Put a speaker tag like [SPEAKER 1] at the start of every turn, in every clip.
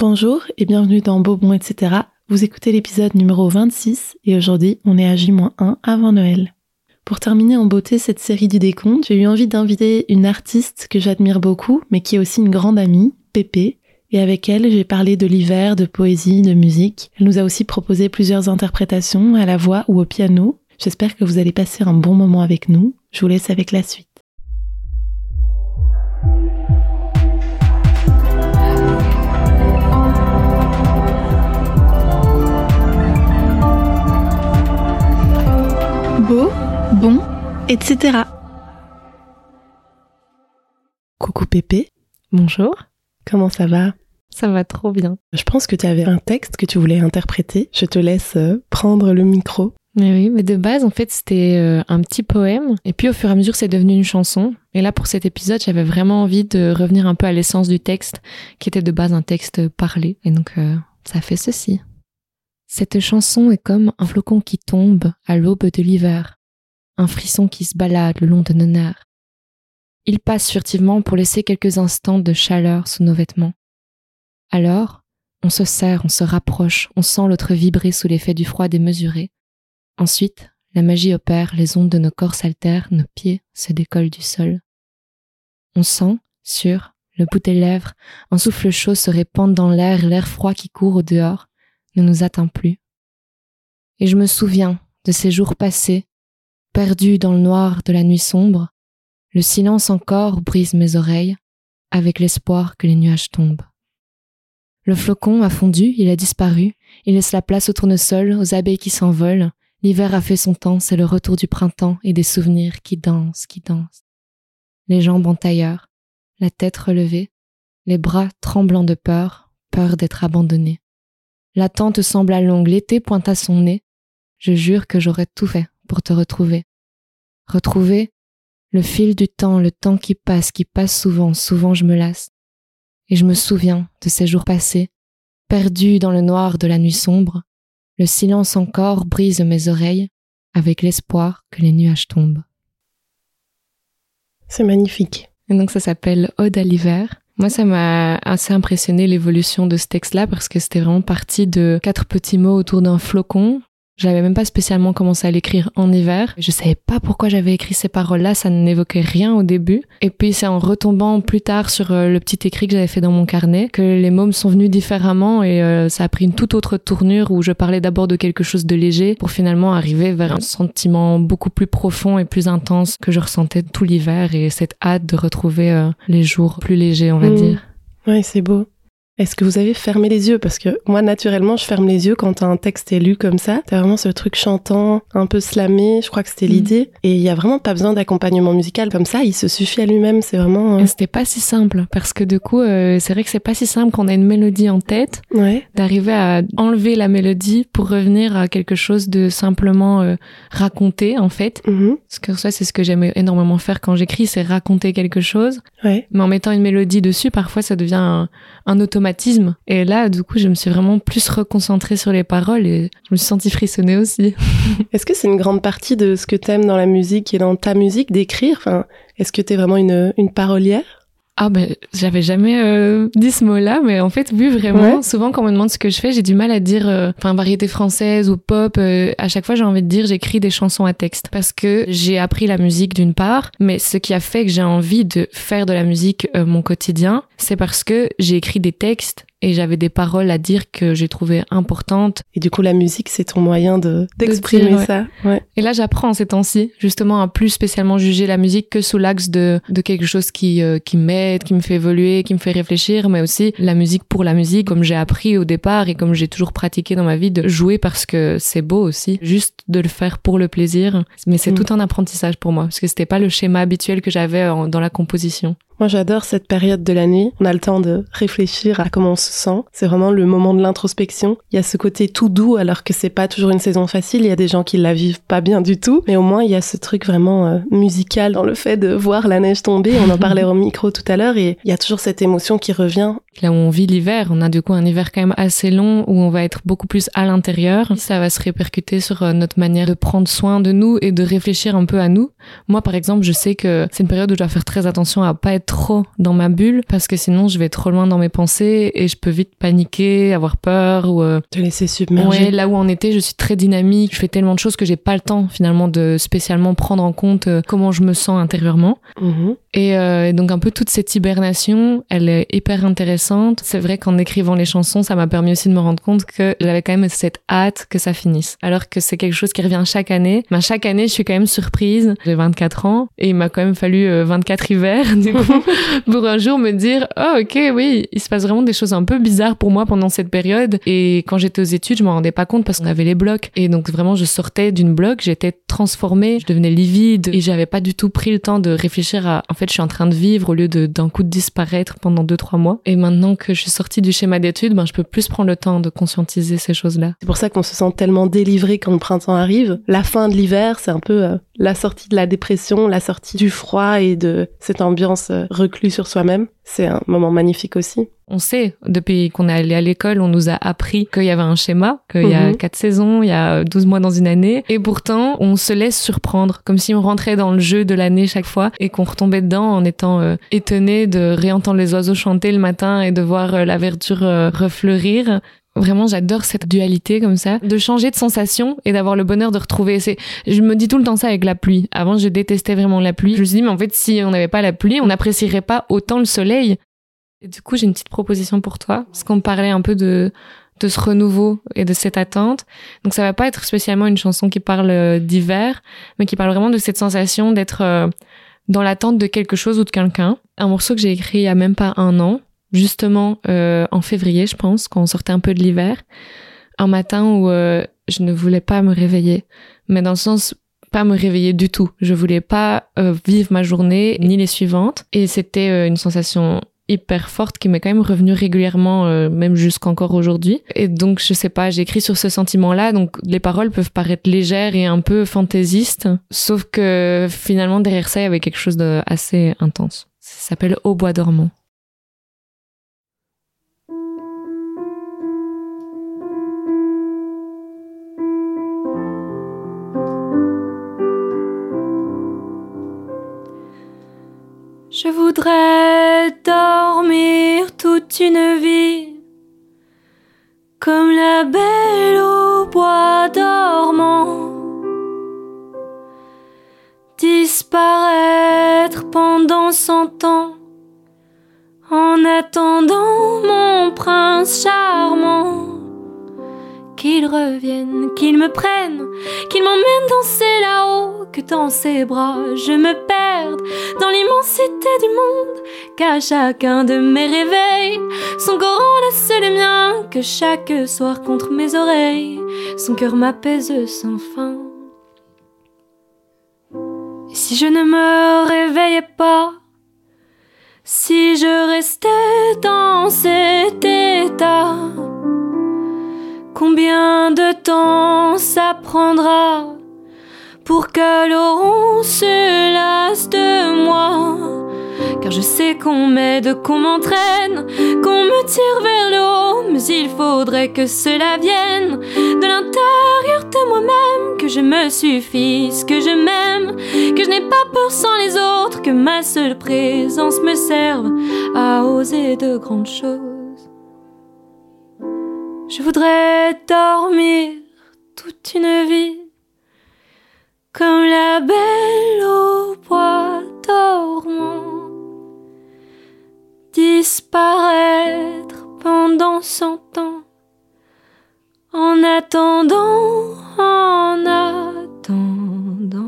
[SPEAKER 1] Bonjour et bienvenue dans Beaubon, etc. Vous écoutez l'épisode numéro 26 et aujourd'hui on est à J-1 avant Noël. Pour terminer en beauté cette série du décompte, j'ai eu envie d'inviter une artiste que j'admire beaucoup mais qui est aussi une grande amie, Pépé, et avec elle j'ai parlé de l'hiver, de poésie, de musique. Elle nous a aussi proposé plusieurs interprétations à la voix ou au piano. J'espère que vous allez passer un bon moment avec nous. Je vous laisse avec la suite. Beau, bon, etc. Coucou Pépé.
[SPEAKER 2] Bonjour.
[SPEAKER 1] Comment ça va?
[SPEAKER 2] Ça va trop bien.
[SPEAKER 1] Je pense que tu avais un texte que tu voulais interpréter. Je te laisse euh, prendre le micro.
[SPEAKER 2] Mais oui, mais de base, en fait, c'était euh, un petit poème. Et puis, au fur et à mesure, c'est devenu une chanson. Et là, pour cet épisode, j'avais vraiment envie de revenir un peu à l'essence du texte, qui était de base un texte parlé. Et donc, euh, ça fait ceci. Cette chanson est comme un flocon qui tombe à l'aube de l'hiver, un frisson qui se balade le long de nos nerfs. Il passe furtivement pour laisser quelques instants de chaleur sous nos vêtements. Alors, on se serre, on se rapproche, on sent l'autre vibrer sous l'effet du froid démesuré. Ensuite, la magie opère, les ondes de nos corps s'altèrent, nos pieds se décollent du sol. On sent, sur, le bout des lèvres, un souffle chaud se répand dans l'air, l'air froid qui court au dehors, ne nous atteint plus. Et je me souviens de ces jours passés, perdus dans le noir de la nuit sombre, le silence encore brise mes oreilles, avec l'espoir que les nuages tombent. Le flocon a fondu, il a disparu, il laisse la place au tournesol, aux abeilles qui s'envolent, l'hiver a fait son temps, c'est le retour du printemps et des souvenirs qui dansent, qui dansent. Les jambes en tailleur, la tête relevée, les bras tremblants de peur, peur d'être abandonnés. L'attente sembla longue, l'été pointa son nez. Je jure que j'aurais tout fait pour te retrouver. Retrouver le fil du temps, le temps qui passe, qui passe souvent, souvent je me lasse. Et je me souviens de ces jours passés, perdus dans le noir de la nuit sombre. Le silence encore brise mes oreilles, avec l'espoir que les nuages tombent.
[SPEAKER 1] C'est magnifique.
[SPEAKER 2] Et donc ça s'appelle Ode à l'hiver. Moi, ça m'a assez impressionné l'évolution de ce texte-là parce que c'était vraiment parti de quatre petits mots autour d'un flocon j'avais même pas spécialement commencé à l'écrire en hiver. Je savais pas pourquoi j'avais écrit ces paroles-là, ça n'évoquait rien au début. Et puis c'est en retombant plus tard sur euh, le petit écrit que j'avais fait dans mon carnet que les mots me sont venus différemment et euh, ça a pris une toute autre tournure où je parlais d'abord de quelque chose de léger pour finalement arriver vers un sentiment beaucoup plus profond et plus intense que je ressentais tout l'hiver et cette hâte de retrouver euh, les jours plus légers, on va
[SPEAKER 1] mmh.
[SPEAKER 2] dire.
[SPEAKER 1] Oui, c'est beau. Est-ce que vous avez fermé les yeux? Parce que moi, naturellement, je ferme les yeux quand un texte est lu comme ça. T'as vraiment ce truc chantant, un peu slamé, je crois que c'était mm. l'idée. Et il y a vraiment pas besoin d'accompagnement musical comme ça, il se suffit à lui-même, c'est vraiment...
[SPEAKER 2] Euh, c'était pas si simple, parce que du coup, euh, c'est vrai que c'est pas si simple qu'on a une mélodie en tête,
[SPEAKER 1] ouais.
[SPEAKER 2] d'arriver à enlever la mélodie pour revenir à quelque chose de simplement euh, raconté, en fait.
[SPEAKER 1] Mm-hmm.
[SPEAKER 2] Parce que ça, c'est ce que j'aime énormément faire quand j'écris, c'est raconter quelque chose.
[SPEAKER 1] Ouais.
[SPEAKER 2] Mais en mettant une mélodie dessus, parfois, ça devient un, un et là, du coup, je me suis vraiment plus reconcentrée sur les paroles et je me suis sentie frissonner aussi.
[SPEAKER 1] Est-ce que c'est une grande partie de ce que t'aimes dans la musique et dans ta musique d'écrire? Enfin, Est-ce que t'es vraiment une, une parolière?
[SPEAKER 2] Ah ben j'avais jamais euh, dit ce mot-là, mais en fait vu vraiment souvent quand on me demande ce que je fais, j'ai du mal à dire euh, enfin variété française ou pop. Euh, à chaque fois j'ai envie de dire j'écris des chansons à texte parce que j'ai appris la musique d'une part, mais ce qui a fait que j'ai envie de faire de la musique mon quotidien, c'est parce que j'ai écrit des textes et j'avais des paroles à dire que j'ai trouvées importantes.
[SPEAKER 1] Et du coup, la musique, c'est ton moyen de d'exprimer ça. Ouais.
[SPEAKER 2] Et là, j'apprends ces temps-ci, justement, à plus spécialement juger la musique que sous l'axe de, de quelque chose qui, euh, qui m'aide, qui me fait évoluer, qui me fait réfléchir, mais aussi la musique pour la musique, comme j'ai appris au départ et comme j'ai toujours pratiqué dans ma vie, de jouer parce que c'est beau aussi, juste de le faire pour le plaisir. Mais c'est mm. tout un apprentissage pour moi, parce que c'était pas le schéma habituel que j'avais dans la composition.
[SPEAKER 1] Moi, j'adore cette période de la nuit. On a le temps de réfléchir à comment on se sent. C'est vraiment le moment de l'introspection. Il y a ce côté tout doux, alors que c'est pas toujours une saison facile. Il y a des gens qui la vivent pas bien du tout. Mais au moins, il y a ce truc vraiment euh, musical dans le fait de voir la neige tomber. On en parlait au micro tout à l'heure et il y a toujours cette émotion qui revient
[SPEAKER 2] Là où on vit l'hiver, on a du coup un hiver quand même assez long où on va être beaucoup plus à l'intérieur. Ça va se répercuter sur euh, notre manière de prendre soin de nous et de réfléchir un peu à nous. Moi, par exemple, je sais que c'est une période où je dois faire très attention à pas être trop dans ma bulle parce que sinon je vais trop loin dans mes pensées et je peux vite paniquer, avoir peur ou euh,
[SPEAKER 1] te laisser submerger.
[SPEAKER 2] Ouais, là où en été, je suis très dynamique, je fais tellement de choses que j'ai pas le temps finalement de spécialement prendre en compte euh, comment je me sens intérieurement.
[SPEAKER 1] Mhm.
[SPEAKER 2] Et euh, donc un peu toute cette hibernation, elle est hyper intéressante. C'est vrai qu'en écrivant les chansons, ça m'a permis aussi de me rendre compte que j'avais quand même cette hâte que ça finisse. Alors que c'est quelque chose qui revient chaque année. Mais chaque année, je suis quand même surprise. J'ai 24 ans et il m'a quand même fallu 24 euh, hivers du coup pour un jour me dire oh ok oui, il se passe vraiment des choses un peu bizarres pour moi pendant cette période. Et quand j'étais aux études, je m'en rendais pas compte parce qu'on avait les blocs. Et donc vraiment, je sortais d'une bloc, j'étais transformée, je devenais livide et j'avais pas du tout pris le temps de réfléchir à fait, je suis en train de vivre au lieu de d'un coup de disparaître pendant deux trois mois. Et maintenant que je suis sortie du schéma d'études, ben je peux plus prendre le temps de conscientiser ces choses-là.
[SPEAKER 1] C'est pour ça qu'on se sent tellement délivré quand le printemps arrive. La fin de l'hiver, c'est un peu euh, la sortie de la dépression, la sortie du froid et de cette ambiance euh, reclue sur soi-même. C'est un moment magnifique aussi.
[SPEAKER 2] On sait, depuis qu'on est allé à l'école, on nous a appris qu'il y avait un schéma, qu'il y a mhm. quatre saisons, il y a 12 mois dans une année. Et pourtant, on se laisse surprendre, comme si on rentrait dans le jeu de l'année chaque fois et qu'on retombait dedans en étant euh, étonné de réentendre les oiseaux chanter le matin et de voir euh, la verdure euh, refleurir. Vraiment, j'adore cette dualité comme ça, de changer de sensation et d'avoir le bonheur de retrouver. C'est, je me dis tout le temps ça avec la pluie. Avant, je détestais vraiment la pluie. Je me suis dit, mais en fait, si on n'avait pas la pluie, on n'apprécierait pas autant le soleil. Et du coup, j'ai une petite proposition pour toi, parce qu'on parlait un peu de de ce renouveau et de cette attente. Donc ça va pas être spécialement une chanson qui parle euh, d'hiver, mais qui parle vraiment de cette sensation d'être euh, dans l'attente de quelque chose ou de quelqu'un. Un morceau que j'ai écrit il y a même pas un an, justement euh, en février, je pense, quand on sortait un peu de l'hiver. Un matin où je ne voulais pas me réveiller, mais dans le sens pas me réveiller du tout. Je voulais pas vivre ma journée ni les suivantes. Et c'était une sensation hyper forte qui m'est quand même revenue régulièrement, euh, même jusqu'encore aujourd'hui. Et donc, je sais pas, j'écris sur ce sentiment-là, donc les paroles peuvent paraître légères et un peu fantaisistes, sauf que finalement, derrière ça, il y avait quelque chose d'assez intense. Ça s'appelle Au bois dormant. Je voudrais dormir toute une vie comme la belle au bois dormant, disparaître pendant cent ans en attendant mon prince charmant qu'il revienne, qu'il me prenne, qu'il m'emmène danser là-haut, que dans ses bras je me perde dans l'immensité du monde, qu'à chacun de mes réveils, son corps laisse le mien, que chaque soir contre mes oreilles, son cœur m'apaise sans fin. Et si je ne me réveillais pas, si je restais dans cet état, Combien de temps ça prendra pour que Laurent se lasse de moi? Car je sais qu'on m'aide, qu'on m'entraîne, qu'on me tire vers le mais il faudrait que cela vienne de l'intérieur de moi-même, que je me suffise, que je m'aime, que je n'ai pas peur sans les autres, que ma seule présence me serve à oser de grandes choses. Je voudrais dormir toute une vie comme la belle au bois dormant, disparaître pendant cent ans en attendant, en attendant.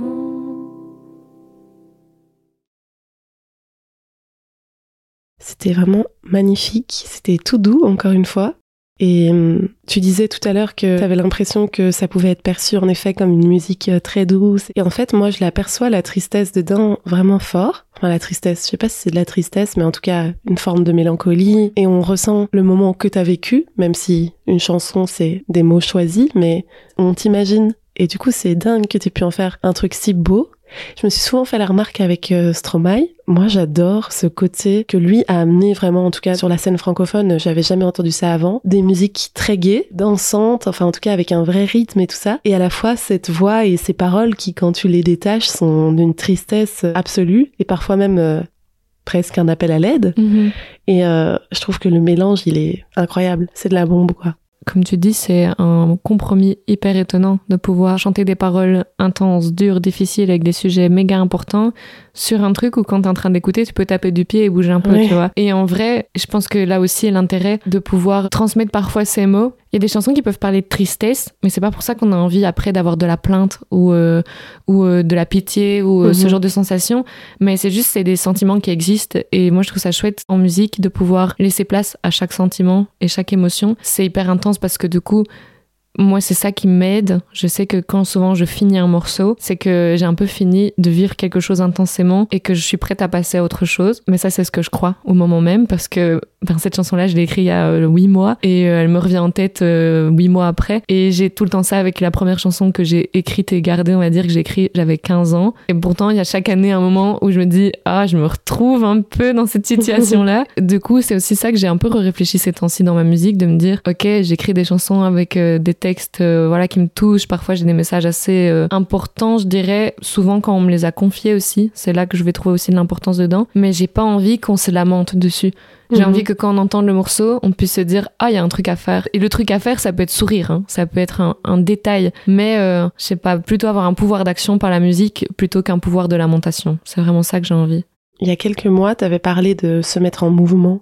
[SPEAKER 1] C'était vraiment magnifique, c'était tout doux encore une fois. Et hum, tu disais tout à l'heure que tu avais l'impression que ça pouvait être perçu en effet comme une musique euh, très douce. Et en fait, moi, je l'aperçois, la tristesse dedans, vraiment fort. Enfin, la tristesse, je sais pas si c'est de la tristesse, mais en tout cas, une forme de mélancolie. Et on ressent le moment que tu as vécu, même si une chanson, c'est des mots choisis, mais on t'imagine. Et du coup, c'est dingue que tu pu en faire un truc si beau. Je me suis souvent fait la remarque avec euh, Stromae. Moi, j'adore ce côté que lui a amené vraiment, en tout cas sur la scène francophone. J'avais jamais entendu ça avant. Des musiques très gaies, dansantes, enfin en tout cas avec un vrai rythme et tout ça. Et à la fois cette voix et ces paroles qui, quand tu les détaches, sont d'une tristesse absolue et parfois même euh, presque un appel à l'aide.
[SPEAKER 2] Mhm.
[SPEAKER 1] Et euh, je trouve que le mélange, il est incroyable. C'est de la bombe, quoi.
[SPEAKER 2] Comme tu dis, c'est un compromis hyper étonnant de pouvoir chanter des paroles intenses, dures, difficiles, avec des sujets méga importants, sur un truc où quand t'es en train d'écouter, tu peux taper du pied et bouger un peu, tu vois. Et en vrai, je pense que là aussi l'intérêt de pouvoir transmettre parfois ces mots. Il y a des chansons qui peuvent parler de tristesse, mais c'est pas pour ça qu'on a envie après d'avoir de la plainte ou euh, ou euh, de la pitié ou euh, ce
[SPEAKER 1] Mhm.
[SPEAKER 2] genre de sensations. Mais c'est juste c'est des sentiments qui existent et moi je trouve ça chouette en musique de pouvoir laisser place à chaque sentiment et chaque émotion. C'est hyper intense parce que du coup moi, c'est ça qui m'aide. Je sais que quand souvent je finis un morceau, c'est que j'ai un peu fini de vivre quelque chose intensément et que je suis prête à passer à autre chose. Mais ça, c'est ce que je crois au moment même parce que ben, cette chanson-là, je l'ai écrite il y a euh, huit mois et euh, elle me revient en tête euh, huit mois après. Et j'ai tout le temps ça avec la première chanson que j'ai écrite et gardée, on va dire que j'ai j'avais 15 ans. Et pourtant, il y a chaque année un moment où je me dis, ah, je me retrouve un peu dans cette situation-là. du coup, c'est aussi ça que j'ai un peu réfléchi ces temps-ci dans ma musique, de me dire, ok, j'écris des chansons avec des textes euh, voilà, qui me touchent. Parfois, j'ai des messages assez euh, importants, je dirais. Souvent, quand on me les a confiés aussi, c'est là que je vais trouver aussi de l'importance dedans. Mais j'ai pas envie qu'on se lamente dessus. J'ai
[SPEAKER 1] Mhm.
[SPEAKER 2] envie que quand on entend le morceau, on puisse se dire ah il y a un truc à faire. Et le truc à faire, ça peut être sourire, hein. ça peut être un, un détail, mais euh, je sais pas, plutôt avoir un pouvoir d'action par la musique plutôt qu'un pouvoir de lamentation. C'est vraiment ça que j'ai envie.
[SPEAKER 1] Il y a quelques mois, tu avais parlé de se mettre en mouvement.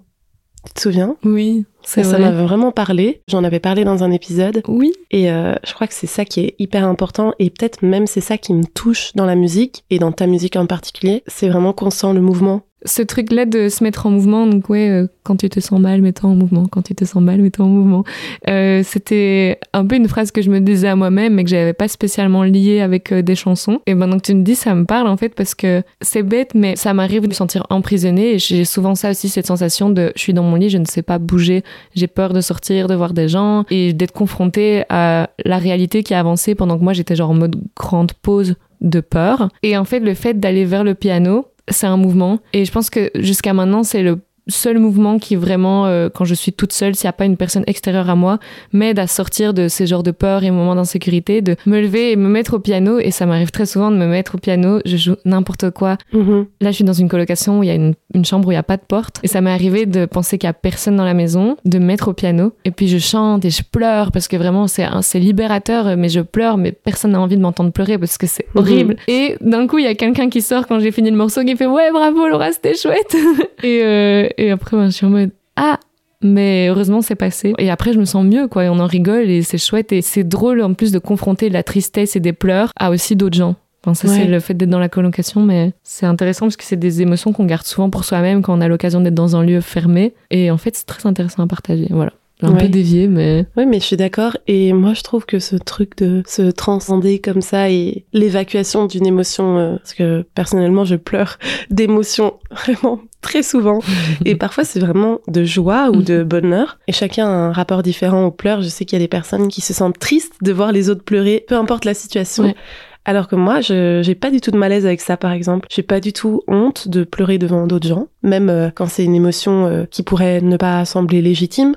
[SPEAKER 1] Tu te souviens?
[SPEAKER 2] Oui, c'est
[SPEAKER 1] Et Ça
[SPEAKER 2] vrai.
[SPEAKER 1] m'avait vraiment parlé. J'en avais parlé dans un épisode.
[SPEAKER 2] Oui.
[SPEAKER 1] Et euh, je crois que c'est ça qui est hyper important. Et peut-être même c'est ça qui me touche dans la musique et dans ta musique en particulier. C'est vraiment qu'on sent le mouvement.
[SPEAKER 2] Ce truc-là de se mettre en mouvement, donc ouais, euh, quand tu te sens mal, mets-toi en mouvement. Quand tu te sens mal, mets-toi en mouvement. Euh, C'était un peu une phrase que je me disais à moi-même, mais que j'avais pas spécialement liée avec euh, des chansons. Et maintenant que tu me dis, ça me parle en fait parce que c'est bête, mais ça m'arrive de me sentir emprisonnée. J'ai souvent ça aussi, cette sensation de, je suis dans mon lit, je ne sais pas bouger, j'ai peur de sortir, de voir des gens et d'être confrontée à la réalité qui a avancé pendant que moi j'étais genre en mode grande pause de peur. Et en fait, le fait d'aller vers le piano, c'est un mouvement. Et je pense que jusqu'à maintenant, c'est le seul mouvement qui vraiment, euh, quand je suis toute seule, s'il n'y a pas une personne extérieure à moi, m'aide à sortir de ces genres de peurs et moments d'insécurité, de me lever et me mettre au piano. Et ça m'arrive très souvent de me mettre au piano. Je joue n'importe quoi.
[SPEAKER 1] Mhm.
[SPEAKER 2] Là, je suis dans une colocation où il y a une, une chambre où il n'y a pas de porte. Et ça m'est arrivé de penser qu'il n'y a personne dans la maison, de me mettre au piano. Et puis je chante et je pleure parce que vraiment, c'est libérateur. Mais je pleure, mais personne n'a envie de m'entendre pleurer parce que c'est
[SPEAKER 1] Mhm.
[SPEAKER 2] horrible. Et d'un coup, il y a quelqu'un qui sort quand j'ai fini le morceau qui fait Ouais, bravo Laura, c'était chouette. et, euh, et après, ben, je suis en mode Ah mais heureusement c'est passé et après je me sens mieux quoi et on en rigole et c'est chouette et c'est drôle en plus de confronter la tristesse et des pleurs à aussi d'autres gens Enfin, ça, c'est le fait d'être dans la colocation, mais c'est intéressant parce que c'est des émotions qu'on garde souvent pour soi-même quand on a l'occasion d'être dans un lieu fermé. Et en fait, c'est très intéressant à partager. Voilà. Un
[SPEAKER 1] Ouais.
[SPEAKER 2] peu dévié, mais
[SPEAKER 1] Oui, mais je suis d'accord. Et moi, je trouve que ce truc de se transcender comme ça et l'évacuation d'une émotion, euh, parce que personnellement, je pleure d'émotions vraiment très souvent. Et parfois, c'est vraiment de joie ou de bonheur. Et chacun a un rapport différent aux pleurs. Je sais qu'il y a des personnes qui se sentent tristes de voir les autres pleurer, peu importe la situation.
[SPEAKER 2] Ouais.
[SPEAKER 1] Alors que moi, je j'ai pas du tout de malaise avec ça, par exemple. J'ai pas du tout honte de pleurer devant d'autres gens, même euh, quand c'est une émotion euh, qui pourrait ne pas sembler légitime.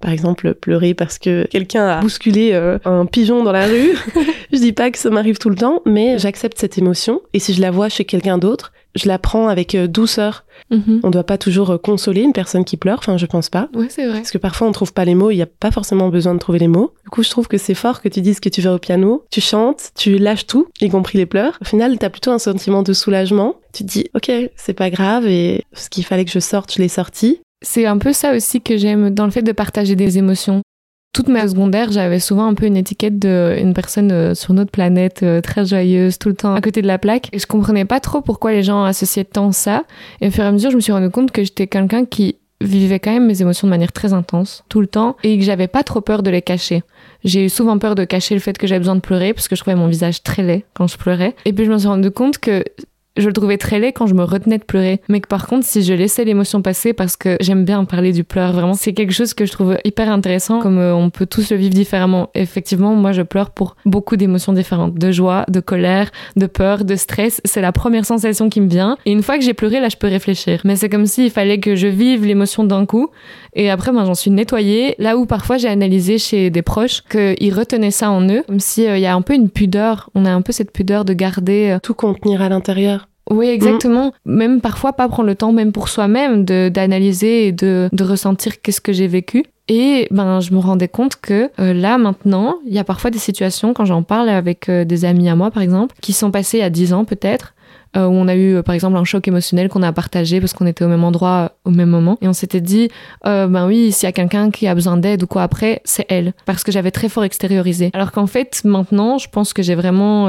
[SPEAKER 1] Par exemple, pleurer parce que quelqu'un a bousculé euh, un pigeon dans la rue. je dis pas que ça m'arrive tout le temps, mais j'accepte cette émotion. Et si je la vois chez quelqu'un d'autre, je la prends avec euh, douceur.
[SPEAKER 2] Mhm.
[SPEAKER 1] On doit pas toujours euh, consoler une personne qui pleure. Enfin, je pense pas.
[SPEAKER 2] ouais, c'est vrai.
[SPEAKER 1] Parce que parfois on trouve pas les mots, il n'y a pas forcément besoin de trouver les mots. Du coup, je trouve que c'est fort que tu dises que tu vas au piano, tu chantes, tu lâches tout, y compris les pleurs. Au final, t'as plutôt un sentiment de soulagement. Tu te dis, ok, c'est pas grave et ce qu'il fallait que je sorte, je l'ai sorti.
[SPEAKER 2] C'est un peu ça aussi que j'aime dans le fait de partager des émotions. Toute ma secondaire, j'avais souvent un peu une étiquette de une personne euh, sur notre planète euh, très joyeuse tout le temps à côté de la plaque. Et je comprenais pas trop pourquoi les gens associaient tant ça. Et au fur et à mesure, je me suis rendu compte que j'étais quelqu'un qui vivait quand même mes émotions de manière très intense tout le temps et que j'avais pas trop peur de les cacher. J'ai eu souvent peur de cacher le fait que j'avais besoin de pleurer parce que je trouvais mon visage très laid quand je pleurais. Et puis je me suis rendu compte que je le trouvais très laid quand je me retenais de pleurer. Mais que par contre, si je laissais l'émotion passer, parce que j'aime bien parler du pleur, vraiment, c'est quelque chose que je trouve hyper intéressant, comme euh, on peut tous le vivre différemment. Effectivement, moi, je pleure pour beaucoup d'émotions différentes, de joie, de colère, de peur, de stress. C'est la première sensation qui me vient. Et une fois que j'ai pleuré, là, je peux réfléchir. Mais c'est comme s'il fallait que je vive l'émotion d'un coup. Et après, ben, j'en suis nettoyée. Là où parfois j'ai analysé chez des proches qu'ils retenaient ça en eux, comme s'il euh, y a un peu une pudeur. On a un peu cette pudeur de garder euh,
[SPEAKER 1] tout contenir à l'intérieur.
[SPEAKER 2] Oui, exactement. Même parfois pas prendre le temps, même pour soi-même, d'analyser et de, de ressentir qu'est-ce que j'ai vécu. Et ben, je me rendais compte que euh, là, maintenant, il y a parfois des situations, quand j'en parle avec des amis à moi, par exemple, qui sont passées il y a 10 ans peut-être, euh, où on a eu euh, par exemple un choc émotionnel qu'on a partagé parce qu'on était au même endroit au même moment. Et on s'était dit euh, ben oui s'il y a quelqu'un qui a besoin d'aide ou quoi après c'est elle. Parce que j'avais très fort extériorisé. Alors qu'en fait maintenant je pense que j'ai vraiment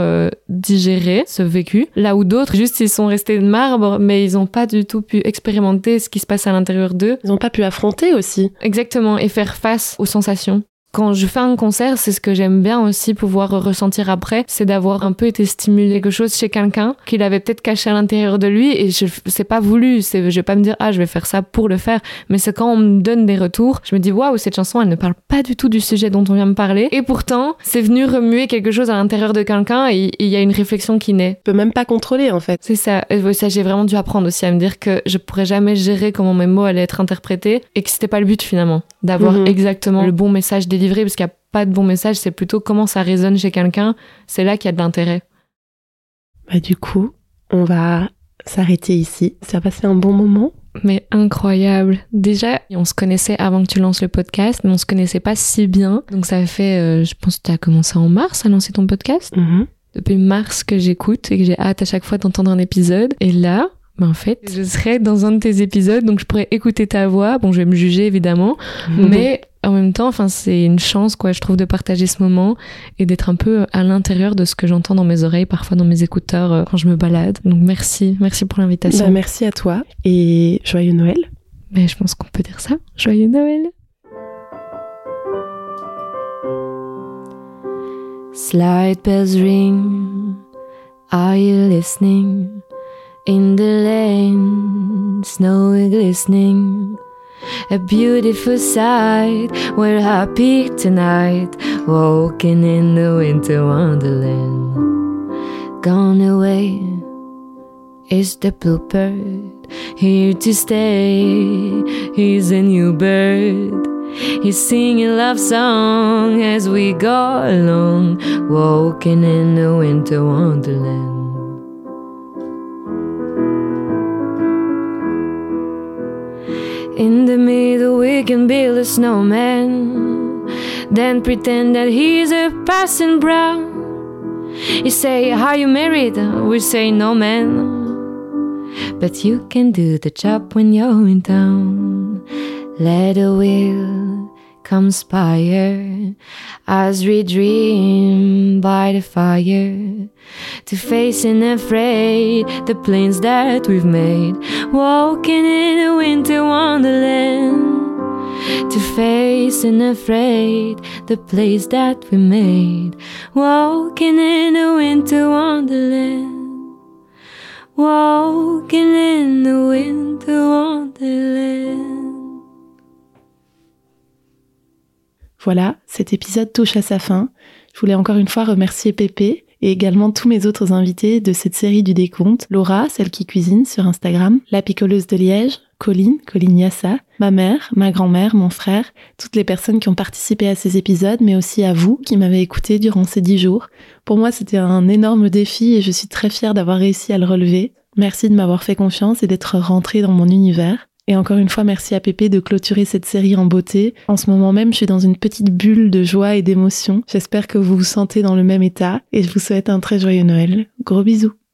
[SPEAKER 2] digéré ce vécu. Là où d'autres juste ils sont restés de marbre mais ils n'ont pas du tout pu expérimenter ce qui se passe à l'intérieur d'eux.
[SPEAKER 1] Ils n'ont pas pu affronter aussi.
[SPEAKER 2] Exactement et faire face aux sensations quand je fais un concert, c'est ce que j'aime bien aussi pouvoir ressentir après, c'est d'avoir un peu été stimulé quelque chose chez quelqu'un qu'il avait peut-être caché à l'intérieur de lui et je c'est pas voulu, c'est je vais pas me dire ah je vais faire ça pour le faire, mais c'est quand on me donne des retours, je me dis waouh cette chanson elle ne parle pas du tout du sujet dont on vient me parler et pourtant c'est venu remuer quelque chose à l'intérieur de quelqu'un et il y a une réflexion qui naît.
[SPEAKER 1] Je peux même pas contrôler en fait.
[SPEAKER 2] C'est ça, ça j'ai vraiment dû apprendre aussi à me dire que je pourrais jamais gérer comment mes mots allaient être interprétés et que c'était pas le but finalement d'avoir mhm. exactement le bon message délivré parce qu'il n'y a pas de bon message, c'est plutôt comment ça résonne chez quelqu'un, c'est là qu'il y a de l'intérêt.
[SPEAKER 1] Bah du coup, on va s'arrêter ici. Ça a passé un bon moment?
[SPEAKER 2] Mais incroyable. Déjà, on se connaissait avant que tu lances le podcast, mais on se connaissait pas si bien. Donc ça fait, euh, je pense que tu as commencé en mars à lancer ton podcast.
[SPEAKER 1] Mhm.
[SPEAKER 2] Depuis mars que j'écoute et que j'ai hâte à chaque fois d'entendre un épisode. Et là, ben en fait, je serai dans un de tes épisodes, donc je pourrais écouter ta voix. Bon, je vais me juger évidemment, mhm. mais en même temps, enfin, c'est une chance, quoi, je trouve, de partager ce moment et d'être un peu à l'intérieur de ce que j'entends dans mes oreilles, parfois dans mes écouteurs euh, quand je me balade. Donc merci, merci pour l'invitation.
[SPEAKER 1] Bah, merci à toi et joyeux Noël.
[SPEAKER 2] Mais je pense qu'on peut dire ça. Joyeux Noël. Slide bells ring. Are you listening? In the lane, snow glistening. A beautiful sight, we're happy tonight, walking in the winter wonderland. Gone away is the bluebird, here to stay, he's a new bird. He's singing love song as we go along, walking in the winter wonderland. We can build a snowman. Then pretend that he's a passing brown. You say, Are you married? We say, No, man. But you can do the job when you're in town. Let the wheel conspire as we dream by the fire to face and afraid the plans that we've made walking in a winter wonderland to face afraid the place that we made. Walking in a winter wonderland. Walking in the winter wonderland.
[SPEAKER 1] Voilà, cet épisode touche à sa fin. Je voulais encore une fois remercier Pépé et également tous mes autres invités de cette série du décompte. Laura, celle qui cuisine sur Instagram, la picoleuse de Liège, Colline, Colline Yassa, ma mère, ma grand-mère, mon frère, toutes les personnes qui ont participé à ces épisodes, mais aussi à vous qui m'avez écouté durant ces dix jours. Pour moi, c'était un énorme défi et je suis très fière d'avoir réussi à le relever. Merci de m'avoir fait confiance et d'être rentrée dans mon univers. Et encore une fois, merci à Pépé de clôturer cette série en beauté. En ce moment même, je suis dans une petite bulle de joie et d'émotion. J'espère que vous vous sentez dans le même état et je vous souhaite un très joyeux Noël. Gros bisous.